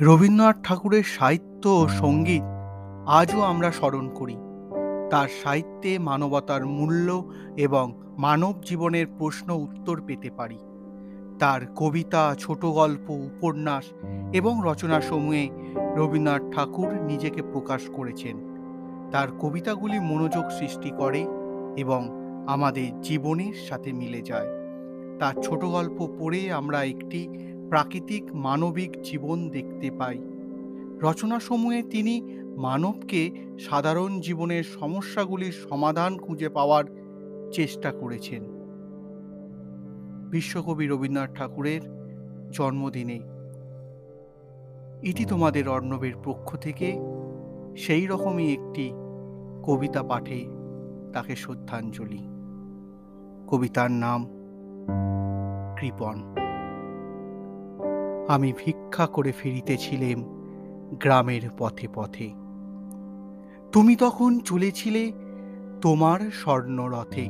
রবীন্দ্রনাথ ঠাকুরের সাহিত্য ও সংগীত আজও আমরা স্মরণ করি। তার সাহিত্যে মানবতার মূল্য এবং মানব জীবনের প্রশ্ন উত্তর পেতে পারি। তার কবিতা ছোট গল্প উপন্যাস এবং রচনাসমূহে রবীন্দ্রনাথ ঠাকুর নিজেকে প্রকাশ করেছেন। তার কবিতাগুলি মনোযোগ সৃষ্টি করে এবং আমাদের জীবনের সাথে মিলে যায়। তার ছোট গল্প পড়ে আমরা একটি প্রাকৃতিক মানবিক জীবন দেখতে পাই। রচনাসমূহে তিনি মানবকে সাধারণ জীবনের সমস্যাগুলির সমাধান খুঁজে পাওয়ার চেষ্টা করেছেন। বিশ্বকবি রবীন্দ্রনাথ ঠাকুরের জন্মদিনে। এটি তোমাদের অর্ণবের পক্ষ থেকে সেই রকমই একটি কবিতা পাঠে তাকে শ্রদ্ধাঞ্জলি। কবিতার নাম কৃপণ আমি ভিক্ষা করে ফিরিতেছিলেম গ্রামের পথে পথে। তুমি তখন চলেছিলে তোমার স্বর্ণরথে।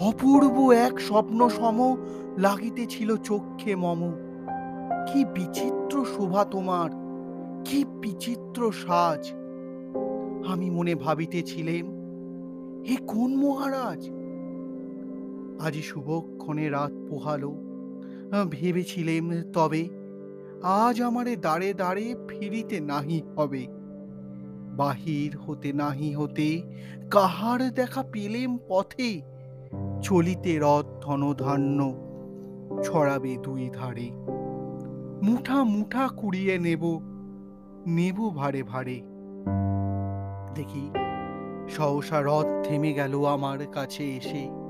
অপূর্ব এক স্বপ্ন সম লাগিতেছিল চক্ষে মম। কি বিচিত্র শোভা তোমার, কি বিচিত্র সাজ। আমি মনে ভাবিতেছিলেম, হে কোন মহারাজ? আজি শুভক্ষণে রাত পোহালো। ভেবেছিলেম তবে আজ আমারে দাঁড়ে দাঁড়ে ফিরিতে নাহি হবে। বাহির হতে নাহি হতে কাহার দেখা পেলেম পথে, চলিতে রথ ধনধান্য ছড়াবে দুই ধারে। মুঠা মুঠা কুড়িয়ে নেব নেব ভারে ভারে। দেখি, সহসা রথ থেমে গেল আমার কাছে এসে।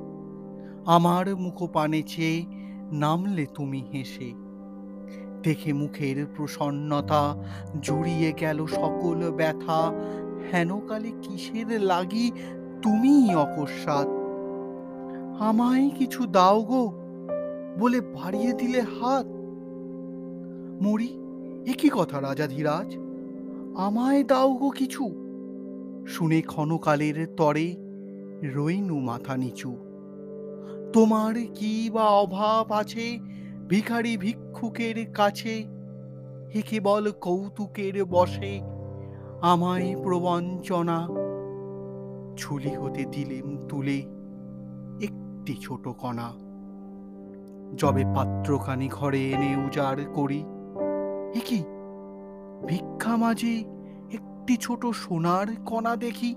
আমার মুখপানে চেয়ে নামলে তুমি হেসে। দেখে মুখের প্রসন্নতা জুড়িয়ে গেল সকল ব্যথা। হেনকালে কিসের লাগি তুমি অকস্মাৎ। আমায় কিছু দাও গো বলে বাড়িয়ে দিলে হাত। মরি একই কথা রাজা ধীরাজ? আমায় দাও গো কিছু। শুনে ক্ষণকালের তরে রইনু মাথা নিচু। তোমার কি বা অভাব আছে? ভিখারি ভিক্ষুকের কাছে। হে কেবল কৌতুকের বসে, আমায় প্রবঞ্চনা। ঝুলি হতে দিলেম তুলে, একটি ছোট কণা। যবে পাত্রখানি ঘরে এনে উজাড় করি, এ কি? ভিক্ষা মাঝে একটি ছোট সোনার কণা দেখি।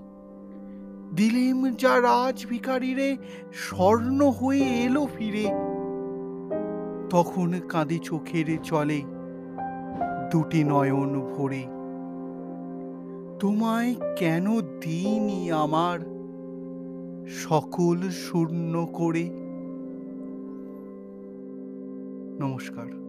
দিলেম যা রাজ ভিখারিরে স্বর্ণ হয়ে এলো ফিরে। তখন কাঁদে চোখের চলে দুটি নয়ন ভরে। তোমায় কেন দিইনি আমার? সকল শূন্য করে। নমস্কার।